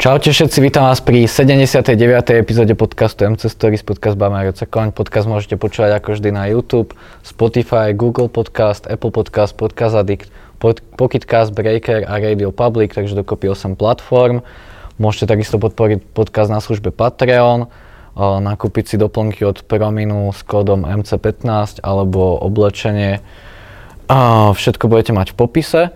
Čaute všetci, vítam vás pri 79. epizóde podcastu MC Stories, podcast Bamaroce Koň. Podcast môžete počúvať ako vždy na YouTube, Spotify, Google Podcast, Apple Podcast, Podcast Addict, Pocketcast, Breaker a Radio Public, takže dokopy 8 platform. Môžete takisto podporiť podcast na službe Patreon, nakúpiť si doplnky od Prominu s kódom MC15 alebo oblečenie. Všetko budete mať v popise.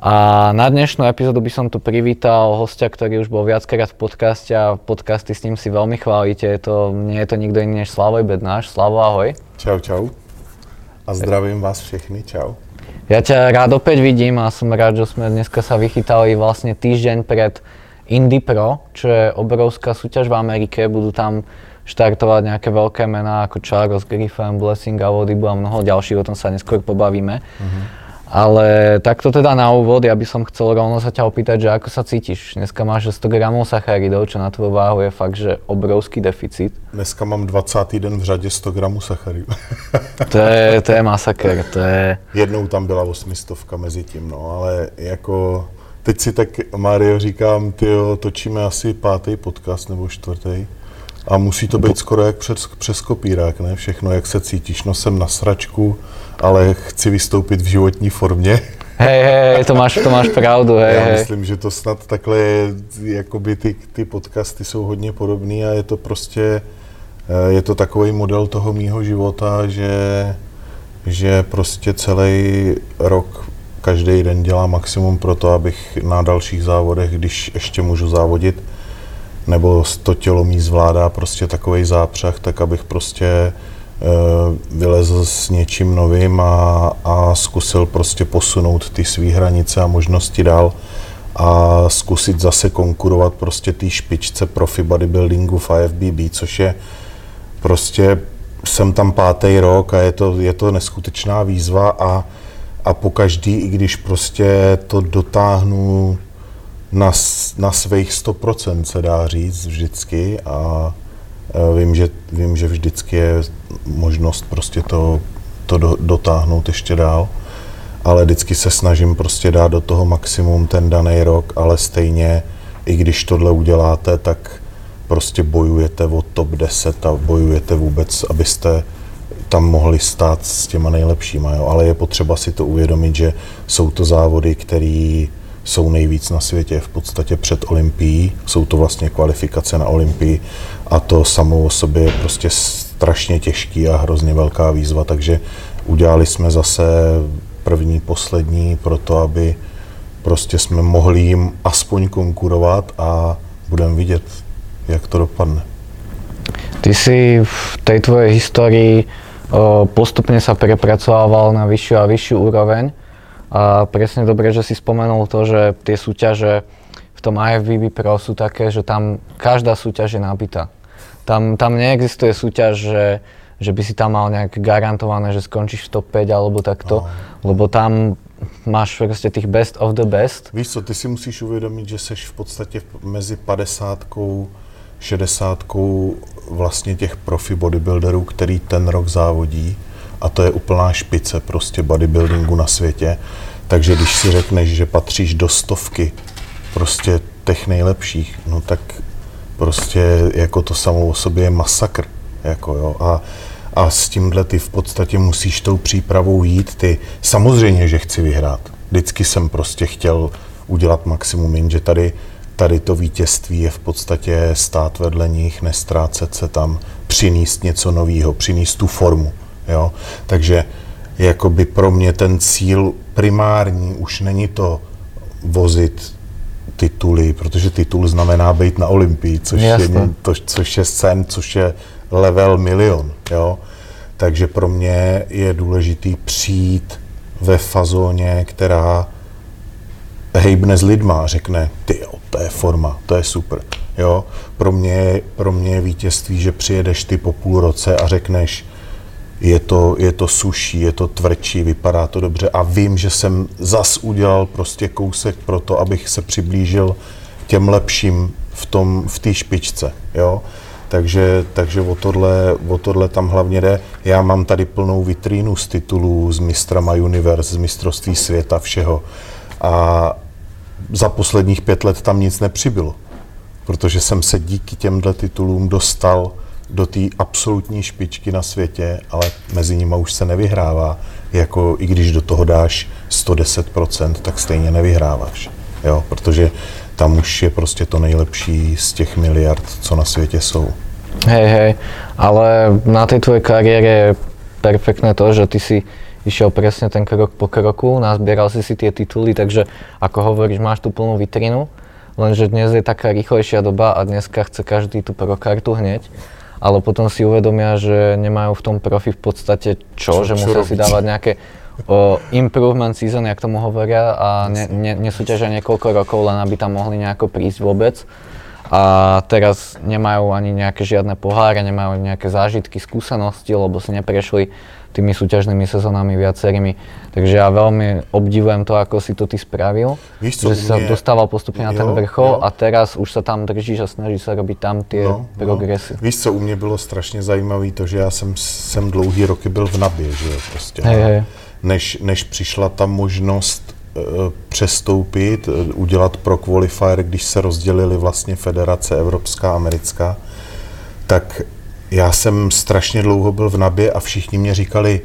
A na dnešnú epizódu by som tu privítal hostia, ktorý už bol viackrát v podcaste a podcasty s ním si veľmi chválite. Je to, nie je to nikto iný než Slavoj Bednáš. Slavo, ahoj. Čau, čau. A zdravím vás všechny, čau. Ja ťa rád opäť vidím a som rád, že sme dneska sa vychytali vlastne týždeň pred Indy Pro, čo je obrovská súťaž v Amerike. Budú tam štartovať nejaké veľké mená ako Charles Griffin, Blessing Avodibu a mnoho ďalších, o tom sa neskôr pobavíme. Uh-huh. Ale takto teda na úvod, ja by som chcel rovno sa ťa opýtať, že ako sa cítiš? Dneska máš 100 gramov sacharidov, čo na tvoju váhu je fakt, že obrovský deficit. Dneska mám 20. den v řadě 100 gramů sacharidů. to, je, to je masaker, to je... Jednou tam byla 800 mezi tím, no, ale jako... Teď si tak, Mario, říkám, ty točíme asi pátý podcast nebo čtvrtý. A musí to být skoro jak přes, přes kopírák, ne? Všechno, jak se cítíš. No jsem na sračku, ale chci vystoupit v životní formě. Hej, hej, to máš, to máš pravdu, hej, Já hej. myslím, že to snad takhle je, jakoby ty, ty podcasty jsou hodně podobný a je to prostě, eh, je to takový model toho mýho života, že, že prostě celý rok, každý den dělám maximum pro to, abych na dalších závodech, když ještě můžu závodit, nebo to tělo mý zvládá prostě takový zápřah, tak abych prostě Eh, vylezl s něčím novým a, a zkusil prostě posunout ty své hranice a možnosti dál a zkusit zase konkurovat prostě té špičce profi bodybuildingu v IFBB, což je prostě jsem tam pátý rok a je to, je to neskutečná výzva a, a po každý, i když prostě to dotáhnu na, na svých 100% se dá říct vždycky a Eh, vím, že, vím, že vždycky je možnost prostě to, to do, dotáhnout ještě dál, ale vždycky se snažím prostě dát do toho maximum ten daný rok, ale stejně, i když tohle uděláte, tak prostě bojujete o top 10 a bojujete vůbec, abyste tam mohli stát s těma nejlepšíma, jo? ale je potřeba si to uvědomit, že jsou to závody, které jsou nejvíc na světě v podstatě před Olympií, jsou to vlastně kvalifikace na Olympii a to samo o sobě je prostě strašně těžký a hrozně velká výzva, takže udělali jsme zase první, poslední pro to, aby prostě jsme mohli jim aspoň konkurovat a budeme vidět, jak to dopadne. Ty si v tej tvojej histórii postupne sa prepracovával na vyššiu a vyššiu úroveň. A presne dobre, že si spomenul to, že tie súťaže v tom IFBB Pro sú také, že tam každá súťaž je nabitá. Tam, tam neexistuje súťaž, že, že by si tam mal nejak garantované, že skončíš v top 5 alebo takto, no. lebo tam máš prostě tých best of the best. Víš co, ty si musíš uvědomit, že seš v podstatě mezi 50 60 vlastně těch profi bodybuilderů, který ten rok závodí a to je úplná špice prostě bodybuildingu na světě. Takže když si řekneš, že patříš do stovky prostě těch nejlepších, no tak prostě jako to samo o sobě je masakr. Jako jo. A, a s tímhle ty v podstatě musíš tou přípravou jít. Ty samozřejmě, že chci vyhrát. Vždycky jsem prostě chtěl udělat maximum, jenže tady, tady to vítězství je v podstatě stát vedle nich, nestrácet se tam, přinést něco nového, přinést tu formu. Jo? Takže jakoby pro mě ten cíl primární už není to vozit tituly, protože titul znamená být na Olympii, což, je, to, což je sen, což je level milion. Jo? Takže pro mě je důležitý přijít ve fazóně, která hejbne s lidma a řekne, ty jo, to je forma, to je super. Jo? Pro, mě, pro mě je vítězství, že přijedeš ty po půl roce a řekneš, je to, je to suší, je to tvrdší, vypadá to dobře a vím, že jsem zas udělal prostě kousek pro to, abych se přiblížil těm lepším v tom, v té špičce, jo. Takže, takže o, tohle, o tohle tam hlavně jde. Já mám tady plnou vitrínu z titulů z mistrama Universe, z mistrovství světa, všeho. A za posledních pět let tam nic nepřibylo. protože jsem se díky těmhle titulům dostal do té absolutní špičky na světě, ale mezi nimi už se nevyhrává. Jako i když do toho dáš 110%, tak stejně nevyhráváš. Jo, protože tam už je prostě to nejlepší z těch miliard, co na světě jsou. Hej, hej, ale na tej tvojej kariére je perfektné to, že ty si išiel presne ten krok po kroku, nazbieral si si tie tituly, takže ako hovoríš, máš tú plnú vitrinu, lenže dnes je taká rýchlejšia doba a dneska chce každý tú pro kartu hneď ale potom si uvedomia, že nemajú v tom profi v podstate čo, čo že musia si dávať nejaké o, improvement season, jak tomu hovoria, a ne, ne, nesúťažia niekoľko rokov, len aby tam mohli nejako prísť vôbec. A teraz nemajú ani nejaké žiadne poháre, nemajú nejaké zážitky, skúsenosti, lebo si neprešli tými súťažnými sezónami viacerými. Takže ja veľmi obdivujem to, ako si to ty spravil, Víš, co, že si sa dostával postupne na ten vrchol jo. a teraz už sa tam držíš a snaží sa robiť tam tie no, no. progresy. No. Víš co, u mě bylo strašně zajímavé to, že já jsem, jsem dlouhý roky byl v nabě, že jo, prostě. Hej, hej. Než, než přišla ta možnost uh, přestoupit, uh, udělat pro qualifier, když se rozdělili vlastně federace evropská, americká, tak já jsem strašně dlouho byl v Nabě a všichni mě říkali,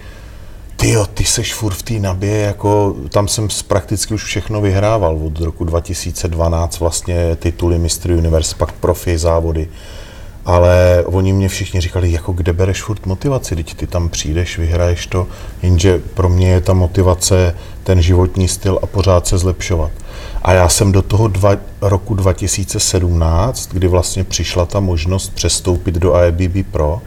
ty jo, ty seš furt v té Nabě, jako tam jsem prakticky už všechno vyhrával od roku 2012, vlastně tituly Mr. Universe, pak profi závody. Ale oni mě všichni říkali, jako kde bereš furt motivaci, teď ty tam přijdeš, vyhraješ to, jenže pro mě je ta motivace ten životní styl a pořád se zlepšovat. A já jsem do toho dva, roku 2017, kdy vlastně přišla ta možnost přestoupit do IBB Pro,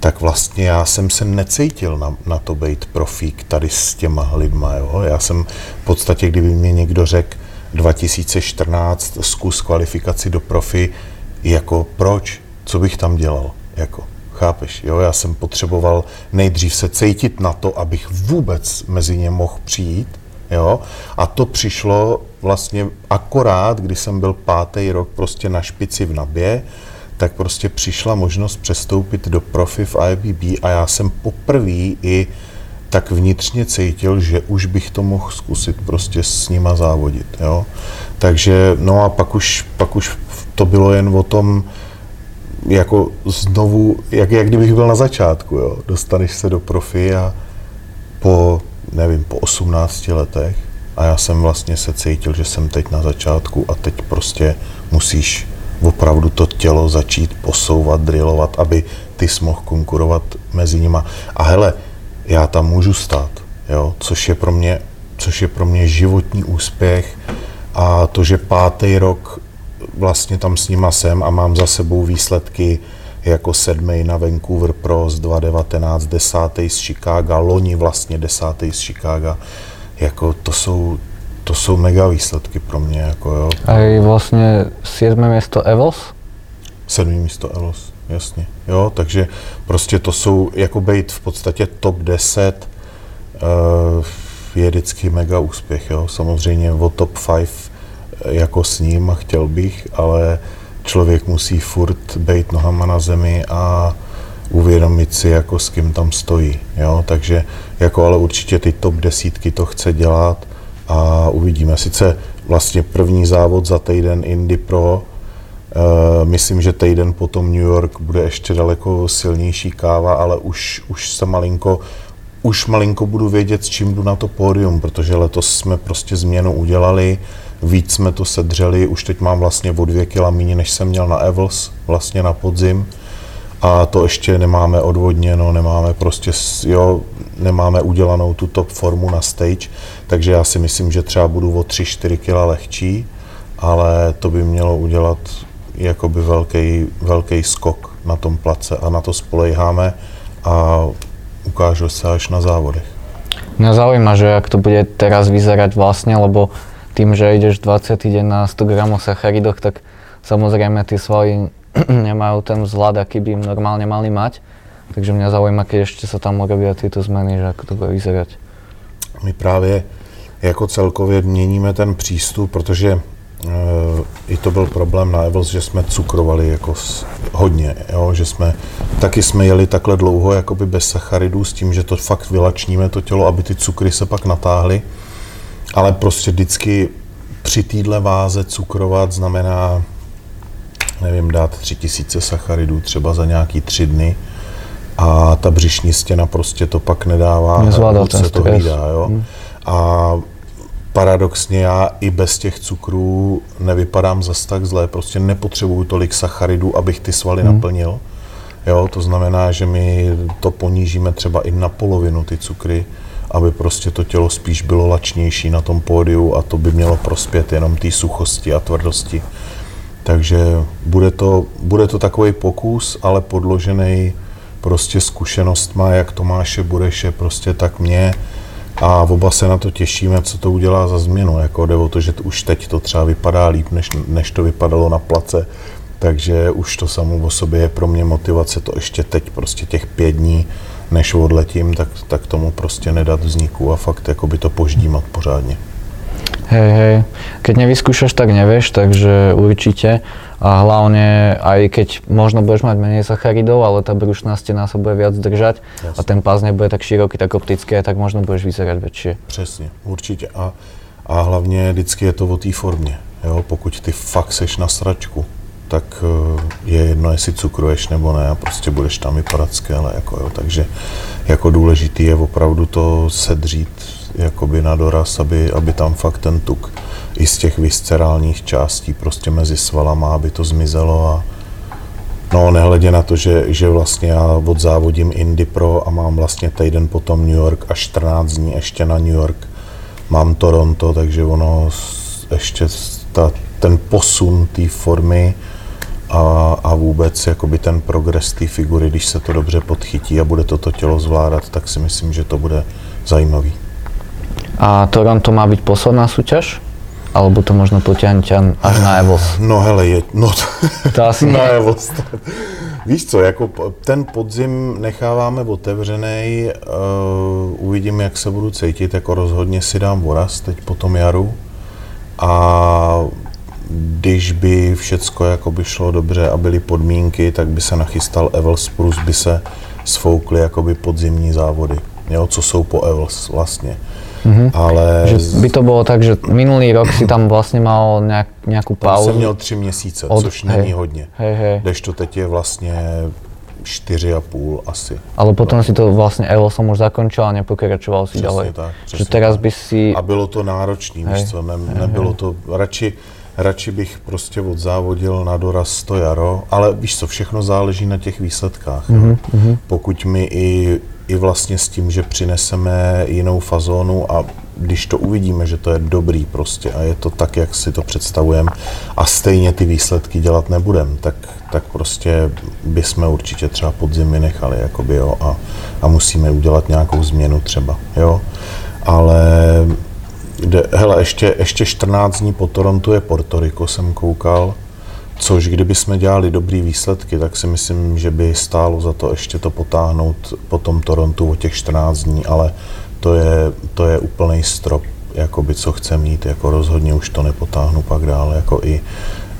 tak vlastně já jsem se necítil na, na to být profík tady s těma lidma. Jo? Já jsem v podstatě, kdyby mě někdo řekl 2014 zkus kvalifikaci do profi, jako proč, co bych tam dělal, jako chápeš, jo, já jsem potřeboval nejdřív se cítit na to, abych vůbec mezi ně mohl přijít, jo, a to přišlo vlastně akorát, kdy jsem byl pátý rok prostě na špici v Nabě, tak prostě přišla možnost přestoupit do profi v IBB a já jsem poprvé i tak vnitřně cítil, že už bych to mohl zkusit prostě s nima závodit, jo. Takže, no a pak už, pak už to bylo jen o tom, jako znovu, jak, jak kdybych byl na začátku, jo. Dostaneš se do profi a po, nevím, po 18 letech a já jsem vlastně se cítil, že jsem teď na začátku a teď prostě musíš opravdu to tělo začít posouvat, drillovat, aby ty jsi mohl konkurovat mezi nima. A hele, já tam můžu stát, jo, což je pro mě, což je pro mě životní úspěch a to, že pátý rok vlastně tam s nima jsem a mám za sebou výsledky jako sedmý na Vancouver Pro z 2019, desátý z Chicago, loni vlastně desátý z Chicago, jako to jsou, to jsou mega výsledky pro mě. Jako jo. A i vlastně sedmé místo Evos? Sedmý místo Evos, jasně. Jo, takže prostě to jsou, jako být v podstatě top 10 uh, je vždycky mega úspěch, jo. Samozřejmě o top 5 jako s ním a chtěl bych, ale člověk musí furt být nohama na zemi a uvědomit si, jako s kým tam stojí. Jo? Takže jako ale určitě ty top desítky to chce dělat a uvidíme. Sice vlastně první závod za týden Indy Pro, Uh, myslím, že týden potom New York bude ještě daleko silnější káva, ale už, už se malinko, už malinko budu vědět, s čím jdu na to pódium, protože letos jsme prostě změnu udělali, víc jsme to sedřeli, už teď mám vlastně o dvě kila méně, než jsem měl na Evels, vlastně na podzim, a to ještě nemáme odvodněno, nemáme prostě, jo, nemáme udělanou tu top formu na stage, takže já si myslím, že třeba budu o 3-4 kg lehčí, ale to by mělo udělat jakoby velký, velký skok na tom place a na to spolejháme a ukážu se až na závodech. Mňa zaujíma, že jak to bude teraz vyzerať vlastne, lebo tým, že ideš 20 deň na 100 gramov sacharidoch, tak samozrejme tie svaly nemajú ten vzhľad, aký by im normálne mali mať. Takže mňa zaujíma, keď ešte sa tam urobia tyto zmeny, že ako to bude vyzerať. My právě jako celkově měníme ten přístup, protože e, i to byl problém na Evos, že jsme cukrovali jako s, hodně, jo? že jsme, taky jsme jeli takhle dlouho jakoby bez sacharidů s tím, že to fakt vylačníme to tělo, aby ty cukry se pak natáhly, ale prostě vždycky při téhle váze cukrovat znamená nevím, dát 3000 sacharidů třeba za nějaký tři dny a ta břišní stěna prostě to pak nedává, Nezvládá se to hlídá, jo. Hmm. A paradoxně já i bez těch cukrů nevypadám zas tak zle, prostě nepotřebuju tolik sacharidů, abych ty svaly Hmm. naplnil. Jo, to znamená, že my to ponížíme třeba i na polovinu ty cukry, aby prostě to tělo spíš bylo lačnější na tom pódiu a to by mělo prospět jenom té suchosti a tvrdosti. Takže bude to, bude to takový pokus, ale podložený prostě zkušenostma, jak Tomáše Bureše, prostě tak mě. A oba se na to těšíme, co to udělá za změnu. Jako jde o to, že už teď to třeba vypadá líp, než, než to vypadalo na place. Takže už to samo o sobě je pro mě motivace to ještě teď, prostě těch pět dní, než odletím, tak, tak tomu prostě nedat vzniku a fakt jakoby to poždímat pořádně. Hej, hej. Keď nevyskúšaš, tak nevieš, takže určite. A hlavne, aj keď možno budeš mať menej sacharidov, ale tá brušná stena sa bude viac držať a Jasne. ten pás nebude tak široký, tak opticky, tak možno budeš vyzerať väčšie. Přesně, určitě. A, a hlavně vždycky je to o té formě. Jo? Pokud ty fakt seš na sračku, tak eh, je jedno, jestli cukruješ nebo ne a prostě budeš tam vypadat skvěle. Jako, jo. Takže jako důležitý je opravdu to sedřít jakoby na doraz, aby, aby tam fakt ten tuk i z těch viscerálních částí prostě mezi svalama, aby to zmizelo a No, nehledě na to, že, že vlastně já odzávodím Indy Pro a mám vlastně týden potom New York a 14 dní ještě na New York. Mám Toronto, takže ono ještě ta, ten posun té formy a, a vůbec jakoby ten progres té figury, když se to dobře podchytí a bude to to tělo zvládat, tak si myslím, že to bude zajímavý. A Toronto má byť posledná súťaž? Alebo to možno potiahnuť ťa až na Evos? No hele, je, no To asi na. Evos. Víš co, jako ten podzim necháváme otevřený, uh, uvidím, jak se budu cítit, jako rozhodně si dám voraz teď po tom jaru a když by všecko jako by šlo dobře a byly podmínky, tak by se nachystal Evels Plus, by se sfoukly jakoby podzimní závody, jo, co jsou po Evels vlastně. Mm-hmm. Ale Že by to bolo tak, že minulý rok si tam vlastne mal nejak, nejakú tam pauzu. jsem měl tři měsíce, Od- což není hej. hodně. Hej, hej. Kdežto teď je vlastně čtyři a půl asi. Ale potom si to vlastne Evosom už zakončil a nepokračoval si Přesně ďalej. tak, že přesně teraz tak. by si... A bylo to náročný, víš co, ne, nebylo to, radši, radši bych prostě odzávodil na doraz to jaro, ale víš co, všechno záleží na těch výsledkách. Mhm, jo. Pokud my i, i vlastně s tím, že přineseme jinou fazónu a když to uvidíme, že to je dobrý prostě a je to tak, jak si to představujeme a stejně ty výsledky dělat nebudem, tak, tak prostě bychom určitě třeba podzim vynechali, jakoby, jo, a, a musíme udělat nějakou změnu třeba, jo. Ale kde, hele, ještě, ještě 14 dní po Torontu je Porto Rico, jsem koukal, což kdyby jsme dělali dobrý výsledky, tak si myslím, že by stálo za to ještě to potáhnout po tom Torontu o těch 14 dní, ale to je, to je úplný strop, jakoby, co chce mít, jako rozhodně už to nepotáhnu pak dál, jako i,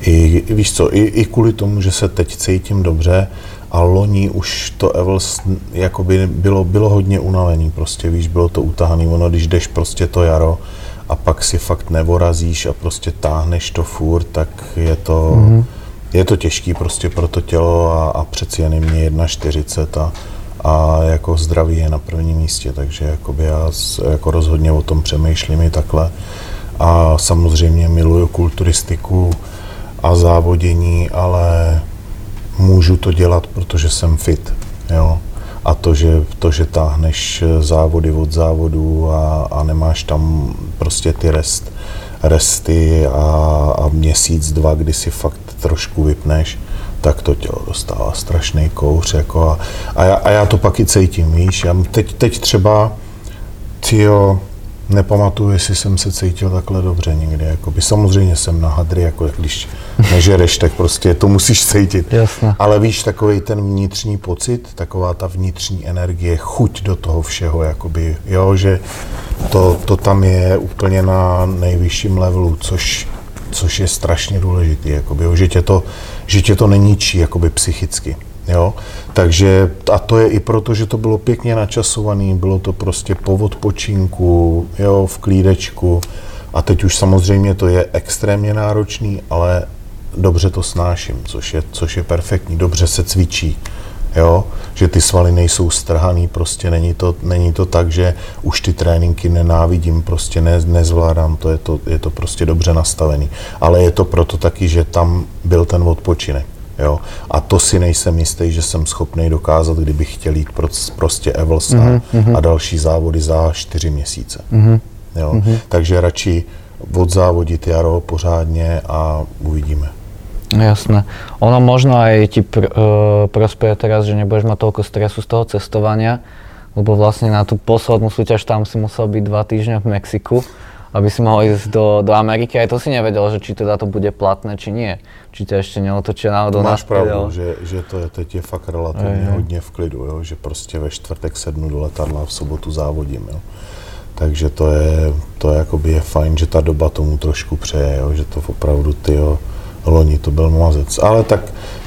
i víš co, i, i kvůli tomu, že se teď cítím dobře a loni už to Evels jakoby bylo, bylo hodně unavený, prostě víš, bylo to utahaný, ono když jdeš prostě to jaro a pak si fakt nevorazíš a prostě táhneš to furt, tak je to, mm-hmm. je to těžký prostě pro to tělo a, a přeci jen je mě 1,40 a, a jako zdraví je na prvním místě, takže jakoby já jako rozhodně o tom přemýšlím i takhle. A samozřejmě miluju kulturistiku a závodění, ale můžu to dělat, protože jsem fit. Jo? A to že, to, že táhneš závody od závodů a, a nemáš tam prostě ty rest, resty a, a měsíc, dva, kdy si fakt trošku vypneš, tak to tělo dostává strašný kouř. Jako a, a, já, a já to pak i cítím, víš. Já teď, teď třeba, tyjo, nepamatuju, jestli jsem se cítil takhle dobře někdy. Jakoby. Samozřejmě jsem na hadry, jako když nežereš, tak prostě to musíš cítit. Jasné. Ale víš, takový ten vnitřní pocit, taková ta vnitřní energie, chuť do toho všeho, jakoby, jo, že to, to tam je úplně na nejvyšším levelu, což, což je strašně důležitý, jakoby, jo, že, tě to, že tě to neníčí jakoby psychicky. Jo? Takže a to je i proto, že to bylo pěkně načasované, bylo to prostě po odpočinku, jo, v klídečku a teď už samozřejmě to je extrémně náročný, ale dobře to snáším, což je, což je perfektní, dobře se cvičí, jo, že ty svaly nejsou strhaný, prostě není to, není to tak, že už ty tréninky nenávidím, prostě ne, nezvládám, to je, to je to prostě dobře nastavený. Ale je to proto taky, že tam byl ten odpočinek. Jo? A to si nejsem jistý, že jsem schopný dokázat, kdybych chtěl jít prostě Evelsa mm-hmm. a další závody za čtyři měsíce. Mm-hmm. Jo? Mm-hmm. Takže radši odzávodit jaro pořádně a uvidíme. Jasné. Ono možno aj ti pr- uh, prospeje teraz, že nebudeš mať toľko stresu z toho cestovania, lebo vlastne na tú poslednú súťaž tam si musel byť dva týždne v Mexiku, aby si mohol ísť do, do Ameriky. Aj to si nevedel, že či teda to bude platné, či nie. Či ťa ešte neotočia náhodou Máš pravdu, že, že to je teď je fakt relativně hodně v klidu, jo? že prostě ve čtvrtek sednu do letadla a v sobotu závodím. Jo? Takže to je, to je, jakoby je fajn, že ta doba tomu trošku přeje, jo? že to opravdu ty jo, loni to byl mazec. Ale tak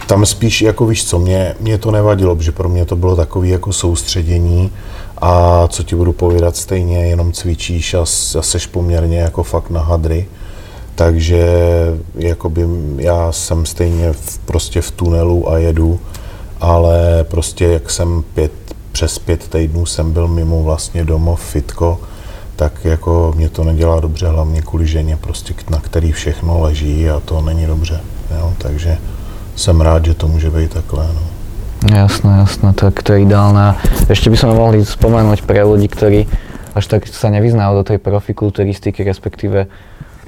tam spíš, jako víš co, mě, mě to nevadilo, protože pro mě to bylo takový jako soustředění a co ti budu povídat stejně, jenom cvičíš a, a seš poměrně jako fakt na hadry. Takže jakoby já jsem stejně v, prostě v tunelu a jedu, ale prostě jak jsem pět, přes pět týdnů jsem byl mimo vlastně domov, fitko, tak jako mě to nedělá dobře, hlavně kvůli ženě, prostě na který všechno leží a to není dobře. Jo? Takže jsem rád, že to může být takhle. No. Jasné, jasné, tak to je ideálne. Ešte by sme mohli spomenúť pre ľudí, ktorí až tak sa nevyznajú do tej profikulturistiky, respektíve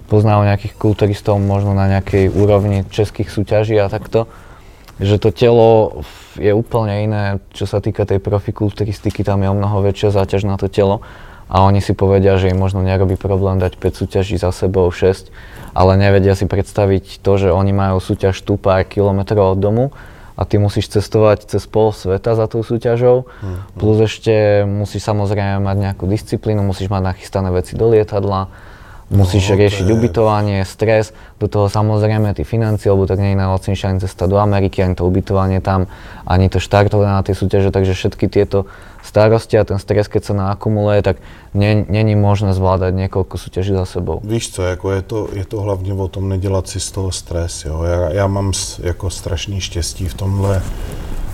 poznajú nejakých kulturistov možno na nejakej úrovni českých súťaží a takto, že to telo je úplne iné, čo sa týka tej profikulturistiky, tam je o mnoho väčšia záťaž na to telo a oni si povedia, že im možno nerobí problém dať 5 súťaží za sebou, 6, ale nevedia si predstaviť to, že oni majú súťaž tu pár kilometrov od domu a ty musíš cestovať cez pol sveta za tou súťažou, mm. plus ešte musíš samozrejme mať nejakú disciplínu, musíš mať nachystané veci do lietadla, musíš no, riešiť je... ubytovanie, stres, do toho samozrejme ty financie, lebo tak nie je najlacnejšia ani cesta do Ameriky, ani to ubytovanie tam, ani to štartovanie na tej súťaže, takže všetky tieto starosti a ten stres, keď sa naakumuluje, tak není možné zvládať niekoľko súťaží za sebou. Víš co, jako je, to, je to hlavně o tom nedělat si z toho stres. Jo. Já, já mám jako strašný štěstí v tomhle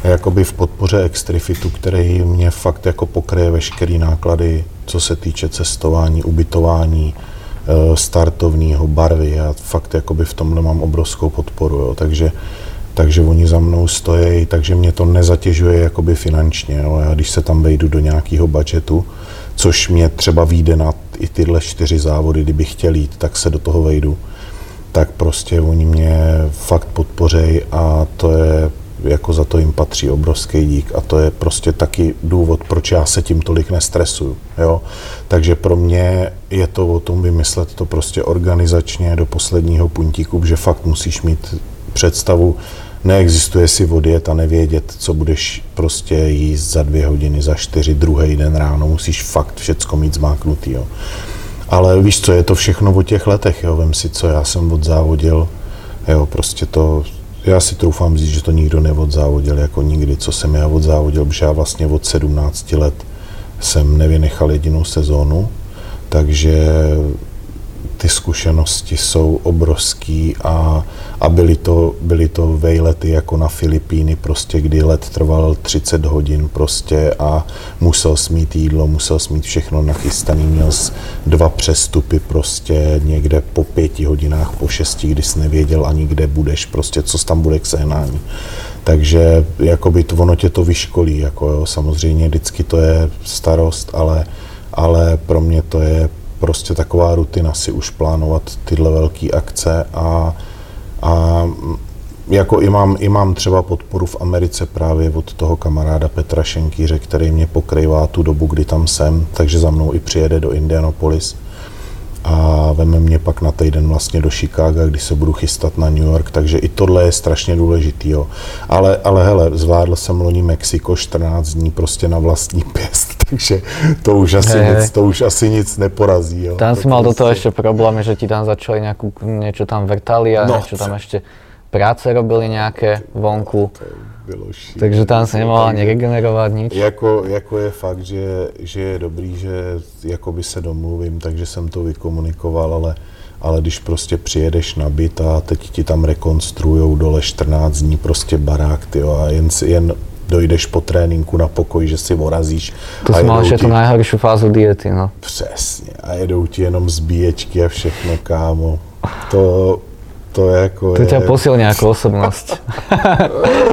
jakoby v podpoře Extrifitu, který mě fakt jako pokryje veškerý náklady, co se týče cestování, ubytování, eh, startovního, barvy. Já fakt jakoby v tomhle mám obrovskou podporu, jo. takže takže oni za mnou stojí, takže mě to nezatěžuje jakoby finančně. Jo. Já když se tam vejdu do nějakého budžetu, což mě třeba vyjde na i tyhle čtyři závody, kdyby chtěl jít, tak se do toho vejdu. Tak prostě oni mě fakt podpořejí a to je, jako za to jim patří obrovský dík a to je prostě taky důvod, proč já se tím tolik nestresuju. Jo? Takže pro mě je to o tom vymyslet to prostě organizačně do posledního puntíku, že fakt musíš mít představu, neexistuje si odjet a nevědět, co budeš prostě jíst za dvě hodiny, za čtyři, druhý den ráno, musíš fakt všecko mít zmáknutý, jo. Ale víš co, je to všechno o těch letech, jo, vem si, co já jsem odzávodil, jo, prostě to, já si troufám říct, že to nikdo neodzávodil jako nikdy, co jsem já odzávodil, protože já vlastně od 17 let jsem nevynechal jedinou sezónu, takže ty zkušenosti jsou obrovský a, a byly, to, byly to vejlety jako na Filipíny, prostě kdy let trval 30 hodin prostě a musel smít jídlo, musel smít všechno nachystaný, měl dva přestupy prostě někde po pěti hodinách, po šesti, kdy jsi nevěděl ani kde budeš, prostě co tam bude k sehnání. Takže jakoby to, ono tě to vyškolí, jako jo, samozřejmě vždycky to je starost, ale, ale pro mě to je prostě taková rutina si už plánovat tyhle velké akce a, a jako i mám, i mám třeba podporu v Americe právě od toho kamaráda Petra Šenkýře, který mě pokrývá tu dobu, kdy tam jsem, takže za mnou i přijede do Indianapolis a veme mě pak na týden vlastně do Chicaga, kdy se budu chystat na New York, takže i tohle je strašně důležitý, jo. Ale, ale hele, zvládl jsem loni Mexiko 14 dní prostě na vlastní pěst, takže to už asi, hey, nic, to už asi nic neporazí, jo. Tam si mal do toho ještě problém, že ti tam začali nějakou, něco tam vrtali a no, něco tam ještě práce robili nějaké vonku. Bylo šílené. Takže tam se nemohla ani regenerovat nic. Jako, jako je fakt, že, že je dobrý, že jakoby se domluvím, takže jsem to vykomunikoval, ale, ale když prostě přijedeš na byt a teď ti tam rekonstruujou dole 14 dní prostě barák, tyjo, a jen, jen dojdeš po tréninku na pokoj, že si vorazíš. To mal, že ti... to nejhorší fázu diety, no. Přesně, a jedou ti jenom zbíječky a všechno, kámo. To, to je jako... To tě posilně jako osobnost.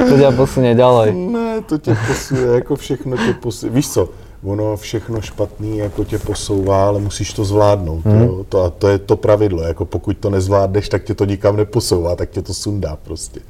to tě posunie ďalej. Ne, to tě posunie, jako všechno tě posunie. Víš co, ono všechno špatný jako tě posouvá, ale musíš to zvládnout. Hmm. Jo? To, a to je to pravidlo, jako pokud to nezvládneš, tak tě to nikam neposouvá, tak tě to sundá prostě.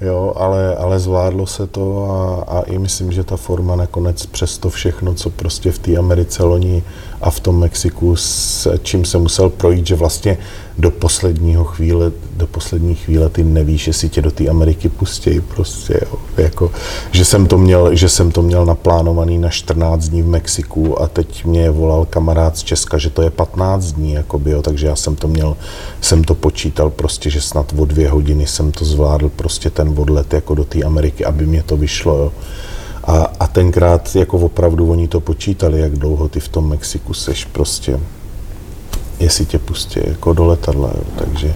Jo, ale, ale zvládlo se to a, a i myslím, že ta forma nakonec přes to všechno, co prostě v té Americe loni a v tom Mexiku, s čím se musel projít, že vlastně do posledního chvíle, do poslední chvíle ty nevíš, jestli tě do té Ameriky pustí prostě, jo. Jako, že jsem to měl, že jsem to měl naplánovaný na 14 dní v Mexiku a teď mě volal kamarád z Česka, že to je 15 dní, jakoby, jo, takže já jsem to měl, jsem to počítal prostě, že snad o dvě hodiny jsem to zvládl prostě ten odlet jako do té Ameriky, aby mě to vyšlo, jo. A, a tenkrát jako opravdu oni to počítali, jak dlouho ty v tom Mexiku seš prostě, jestli tě pustí jako do letadla, jo. takže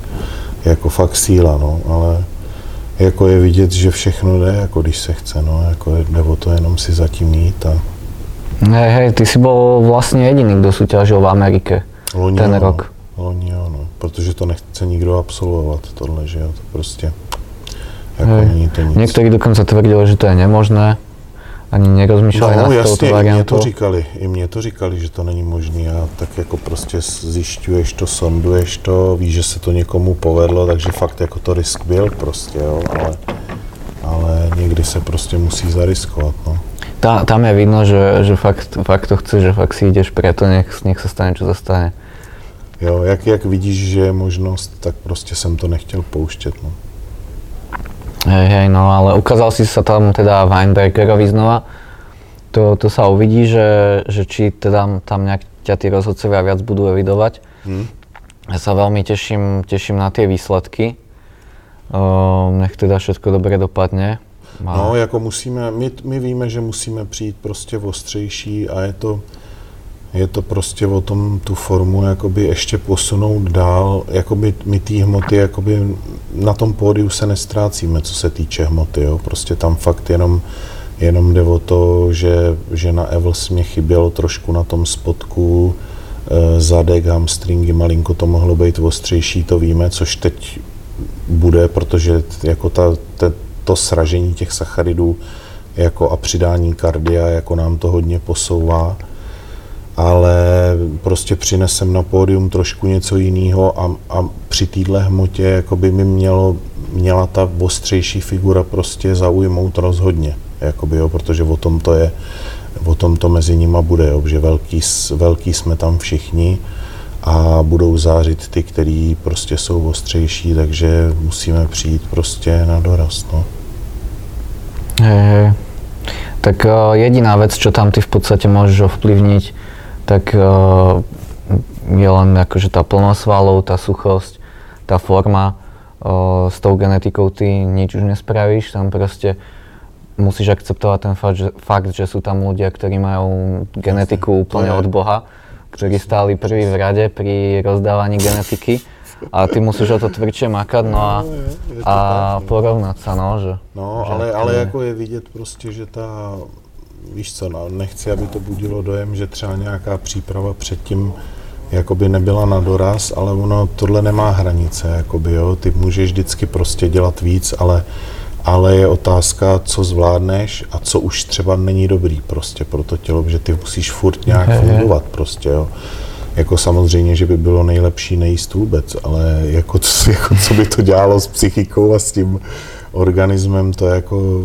jako fakt síla, no, ale jako je vidět, že všechno jde, jako když se chce, no, jako jde o to jenom si zatím jít a... Hej, hej, ty si byl vlastně jediný, kdo soutěžil v Americe Loni ten jo, rok. Loni jo, no, protože to nechce nikdo absolvovat, tohle, že jo, to prostě, jako hej. není to nic. Někteří dokonce tvrdili, že to je nemožné, ani nerozmýšleli no, nad jasně, i mě to říkali, i mě to říkali, že to není možné a tak jako prostě zjišťuješ to, sonduješ to, víš, že se to někomu povedlo, takže fakt jako to risk byl prostě, jo, ale, ale někdy se prostě musí zariskovat, no. Ta, tam je vidno, že, že fakt, fakt to chce, že fakt si jdeš preto, nech, nech se stane, co se stane. Jo, jak, jak vidíš, že je možnost, tak prostě jsem to nechtěl pouštět, no. Hej, hej, no ale ukázal si sa tam teda Weinbergerovi znova. To, to sa uvidí, že, že či teda tam nejak ťa tí rozhodcovia viac budú evidovať. Hmm. Ja sa veľmi teším, teším na tie výsledky. Uh, nech teda všetko dobre dopadne. No, jako musíme, my, my víme, že musíme přijít prostě ostřejší a je to, je to prostě o tom tu formu jakoby ještě posunout dál, jakoby my té hmoty, jakoby na tom pódiu se nestrácíme, co se týče hmoty, jo. prostě tam fakt jenom, jenom jde o to, že, že na Evels mě chybělo trošku na tom spodku, e, zadek, hamstringy, malinko to mohlo být ostřejší, to víme, což teď bude, protože jako ta, ta, to sražení těch sacharidů jako a přidání kardia jako nám to hodně posouvá ale prostě přinesem na pódium trošku něco jiného a, a při téhle hmotě jako by mi mělo, měla ta ostřejší figura prostě zaujmout rozhodně, jakoby, jo, protože o tom to je, o tom to mezi nima bude, jo, že velký, velký jsme tam všichni a budou zářit ty, který prostě jsou ostřejší, takže musíme přijít prostě na dorast, no. Hej, hej. Tak uh, jediná vec, čo tam ty v podstate môžeš ovplyvniť, tak uh, je len akože tá plnosť svalov, tá suchosť, tá forma. Uh, s tou genetikou ty nič už nespravíš, tam proste musíš akceptovať ten fakt, že, fakt, že sú tam ľudia, ktorí majú genetiku úplne od Boha, ktorí stáli prvý v rade pri rozdávaní genetiky a ty musíš o to tvrdšie makať, no a, a porovnať sa, no, že... No, že ale, ale jako je vidět prostě, že ta víš co, no, nechci, aby to budilo dojem, že třeba nějaká příprava předtím jakoby nebyla na doraz, ale ono tohle nemá hranice, jakoby, jo, ty můžeš vždycky prostě dělat víc, ale, ale je otázka, co zvládneš a co už třeba není dobrý prostě pro to tělo, že ty musíš furt nějak je, fungovat prostě, jo. Jako samozřejmě, že by bylo nejlepší nejíst vůbec, ale jako, jako co by to dělalo s psychikou a s tím, organismem to jako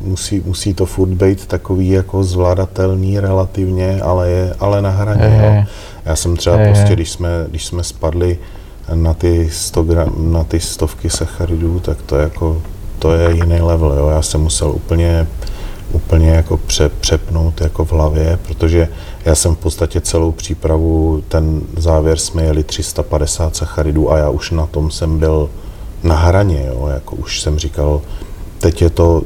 musí, musí to furt být takový jako zvládatelný relativně, ale je ale na hraně. Je, jo. Já jsem třeba je, prostě, když jsme, když jsme spadli na ty, 100 gram, na ty stovky sacharidů, tak to jako to je jiný level. Jo. Já jsem musel úplně úplně jako pře, přepnout jako v hlavě, protože já jsem v podstatě celou přípravu, ten závěr jsme jeli 350 sacharidů a já už na tom jsem byl na hraně, jo, jako už jsem říkal, teď je to,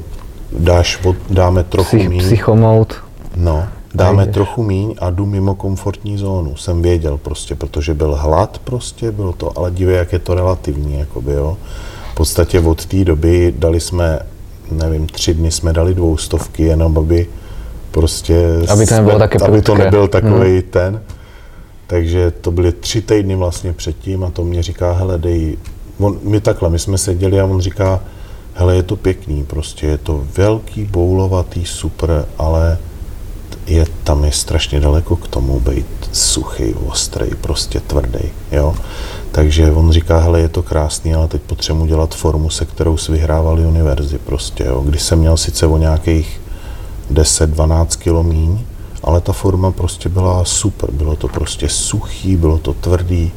dáš, dáme trochu Psych, míň. Psychomout. No, dáme Prejdeš. trochu míň a jdu mimo komfortní zónu. Jsem věděl prostě, protože byl hlad prostě, bylo to, ale dívej, jak je to relativní, jakoby, jo. V podstatě od té doby dali jsme, nevím, tři dny jsme dali dvoustovky, jenom aby prostě... Aby to nebylo také Aby to nebyl takový ten. Takže to byly tři týdny vlastně předtím a to mě říká, hele, dej, on, my takhle, my jsme seděli a on říká, hele, je to pěkný, prostě je to velký, boulovatý, super, ale je, tam je strašně daleko k tomu být suchý, ostrý, prostě tvrdý, jo. Takže on říká, hele, je to krásný, ale teď potřebuji dělat formu, se kterou si vyhrávali univerzy, prostě, jo. Když jsem měl sice o nějakých 10-12 kilo míň, ale ta forma prostě byla super, bylo to prostě suchý, bylo to tvrdý.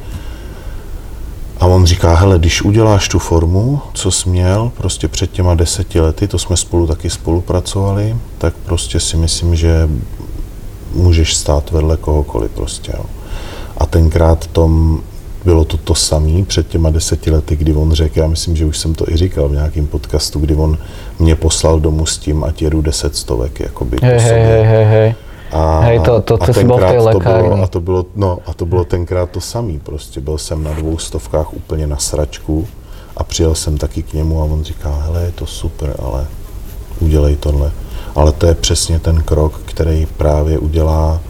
A on říká, hele, když uděláš tu formu, co jsi měl prostě před těma deseti lety, to jsme spolu taky spolupracovali, tak prostě si myslím, že můžeš stát vedle kohokoliv prostě, jo. A tenkrát tom bylo to to samé před těma deseti lety, kdy on řekl, já myslím, že už jsem to i říkal v nějakém podcastu, kdy on mě poslal domů s tím, ať jedu deset stovek, jakoby Hej, hej, hej, hej. A, Hej, to- to- a to v tej tenkrát to bylo, a to bylo, no, a to bylo tenkrát to samý, prostě byl jsem na dvou stovkách úplně na sračku a přijel jsem taky k němu a on říká, hele, je to super, ale udělej tohle. Ale to je přesně ten krok, který právě udělá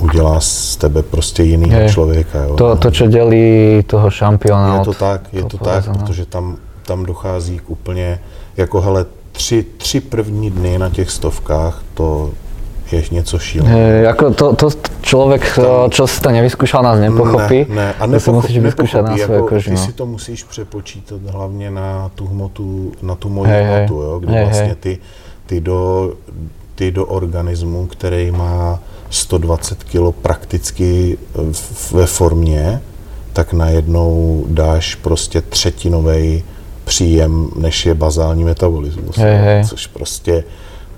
udělá z tebe prostě jinýho Hej. člověka. Jo? To, to, čo delí toho šampiona Je to tak, je to tak, povedzme. protože tam, tam dochází k úplně, jako hele, tři, tři první dny na těch stovkách, to je něco šíleného. Hej, ako to, to človek, Tam- čo si to nevyskúšal, nás nepochopí. Ne, ne, a nepochop, musíš vyskúšať na svoje jako, koži. Ty No. si to musíš přepočítat hlavně na tu hmotu, na tu moji hej. hmotu, jo, kdy Hej, vlastně ty, ty, do, ty do organismu, který má 120 kg prakticky v- ve formě, tak najednou dáš prostě třetinový příjem, než je bazální metabolismus. Hej, jo, hej. Což prostě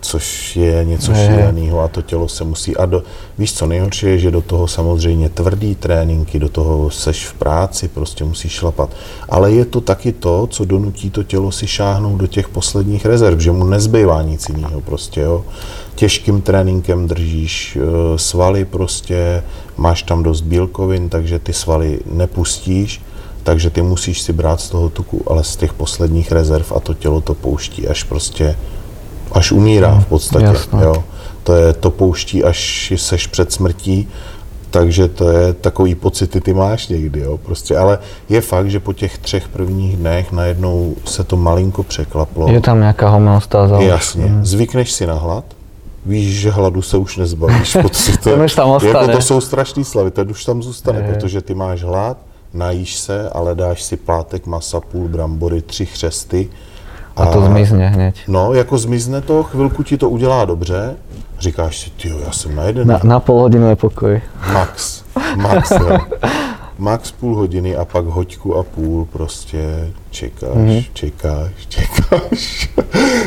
což je něco Hej. šíleného a to tělo se musí. A do, víš co, nejhorší je, že do toho samozřejmě tvrdý tréninky, do toho seš v práci, prostě musíš šlapat. Ale je to taky to, co donutí to tělo si šáhnout do těch posledních rezerv, že mu nezbývá nic jiného prostě, jo. Těžkým tréninkem držíš eh, svaly prostě, máš tam dost bílkovin, takže ty svaly nepustíš, takže ty musíš si brát z toho tuku, ale z těch posledních rezerv a to tělo to pouští až prostě až umírá v podstatě. jasno. Jo. To, je, to pouští, až seš před smrtí, takže to je takový pocity ty máš někdy, jo, prostě, ale je fakt, že po těch třech prvních dnech najednou se to malinko překlaplo. Je tam nejaká homeostáza. Jasně, zvykneš si na hlad, víš, že hladu se už nezbavíš. protože to, už tam jako ostane. to jsou strašný slavy, ten už tam zůstane, Je. protože ty máš hlad, najíš se, ale dáš si plátek masa, půl brambory, tři chřesty. A to zmizne hneď. No, jako zmizne to, chvilku ti to udělá dobře, říkáš si, ty já jsem najedený. Na, na pol hodinu je pokoj. Max, max, jo. Max půl hodiny a pak hoďku a půl prostě čekáš, Mhm. mm-hmm. čekáš, čekáš.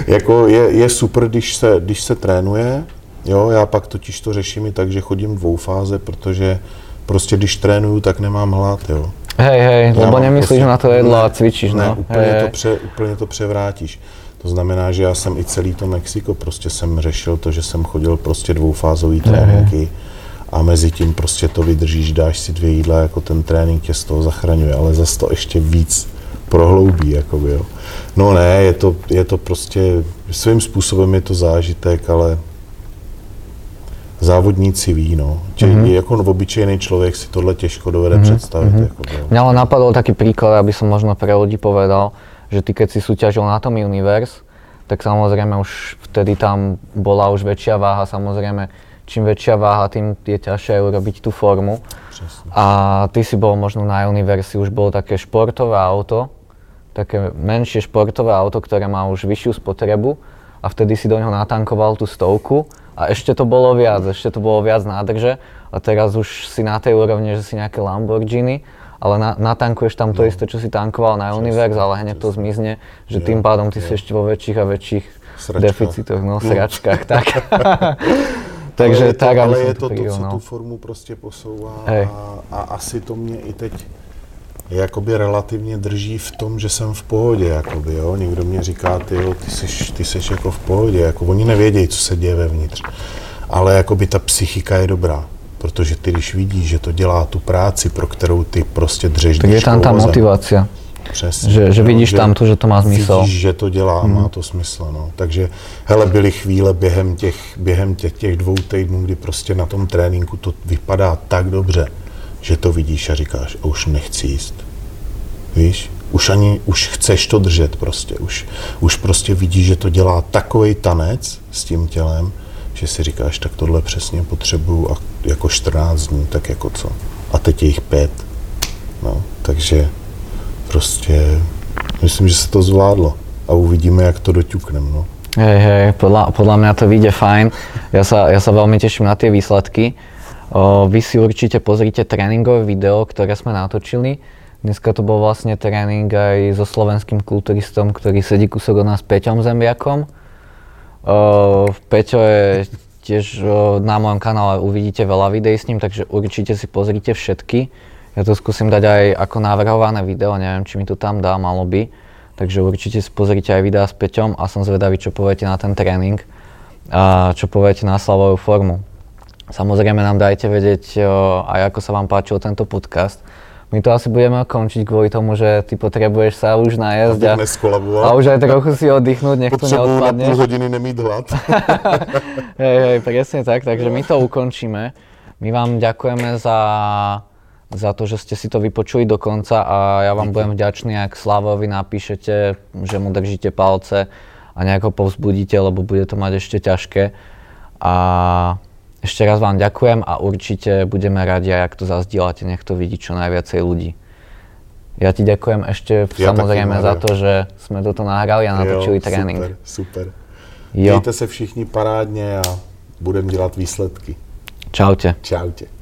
jako je, je super, když se, když se trénuje, jo, já pak totiž to řeším i tak, že chodím dvoufáze, protože prostě když trénuju, tak nemám hlad, jo. Hej, hej, Já lebo nemyslíš pocit- na to jedlo ne, a cvičíš, ne, no. úplně, hej, to pře, úplně to převrátíš. To znamená, že já jsem i celý to Mexiko, prostě jsem řešil to, že jsem chodil prostě dvoufázový tréninky a mezi tím prostě to vydržíš, dáš si dvě jídla, jako ten trénink tě z toho zachraňuje, ale zase to ještě víc prohloubí, jakoby, jo. No ne, je to, je to prostě, svým způsobem je to zážitek, ale závodníci ví, no. Mhm. mm-hmm. jako obyčejný člověk si tohle těžko dovede mm-hmm. představit. Mm-hmm. Jako, jo. Mňa len napadol taký príklad, aby som možno pre ľudí povedal, že ty keď si súťažil na tom Universe, tak samozrejme už vtedy tam bola už väčšia váha, samozrejme čím väčšia váha, tým je ťažšie urobiť tú formu. Přesně. A ty si bol možno na Universi, už bolo také športové auto, také menšie športové auto, ktoré má už vyššiu spotrebu a vtedy si do neho natankoval tú stovku a ešte to bolo viac, ešte to bolo viac nádrže a teraz už si na tej úrovni, že si nejaké Lamborghini, ale na, natankuješ tam to No. isté, čo si tankoval na Universe, ale hneď to zmizne, že Jo, tým pádom ty jo. si ešte vo väčších a väčších Sračkách. deficitoch, no, No. sračkách, tak. ale Takže je to, tak, aby ale je to to co no. tu formu prostě posouvá a, a asi to mě i teď jakoby relativně drží v tom, že jsem v pohodě, jakoby, jo. Někdo mě říká, ty, jo, ty, seš, ty seš jako v pohodě, jako oni nevědějí, co se děje vevnitř. ale jakoby ta psychika je dobrá. Protože ty, když vidíš, že to dělá tu práci, pro kterou ty prostě dřeš Tak je tam ta motivace. Přesně. Že, že vidíš tam to, že to má smysl. Vidíš, že to dělá, hmm. má to smysl. No. Takže, hele, byly chvíle během těch, během těch, těch dvou týdnů, kdy prostě na tom tréninku to vypadá tak dobře, že to vidíš a říkáš, a už nechci jíst. Víš? Už ani, už chceš to držet prostě. Už, už prostě vidíš, že to dělá takový tanec s tím tělem, že si říkáš, tak tohle přesně potřebuju a jako 14 dní, tak jako co. A teď je jich pět. No, takže prostě myslím, že se to zvládlo a uvidíme, jak to doťukneme. No. Hej, hej, podľa, podľa to vyjde fajn. Ja sa, ja sa veľmi teším na tie výsledky. O, vy si určite pozrite tréningové video, ktoré sme natočili. Dneska to bol vlastne tréning aj so slovenským kulturistom, ktorý sedí kúsok od nás Peťom Zembiakom. O, Peťo je tiež o, na mojom kanále uvidíte veľa videí s ním, takže určite si pozrite všetky. Ja to skúsim dať aj ako navrhované video, neviem, či mi to tam dá, malo by. Takže určite si pozrite aj videá s Peťom a som zvedavý, čo poviete na ten tréning a čo poviete na slavovú formu. Samozrejme nám dajte vedieť o, aj ako sa vám páčil tento podcast. My to asi budeme končiť kvôli tomu, že ty potrebuješ sa už najesť a, a už aj trochu si oddychnúť, nech to na neodpadne. půl hodiny nemít hlad. Hej, hej, presne tak, takže my to ukončíme. My vám ďakujeme za, za to, že ste si to vypočuli do konca a ja vám budem vďačný, ak Slavovi napíšete, že mu držíte palce a nejako povzbudíte, lebo bude to mať ešte ťažké. A ešte raz vám ďakujem a určite budeme radi, ak to zazdieľate, nech to vidí čo najviacej ľudí. Ja ti ďakujem ešte Ja samozrejme taky, za to, že sme toto nahrali a natočili Jo, trénink. Super, super. Jo, Mějte se všichni parádně a budeme dělat výsledky. čaute. Čaute.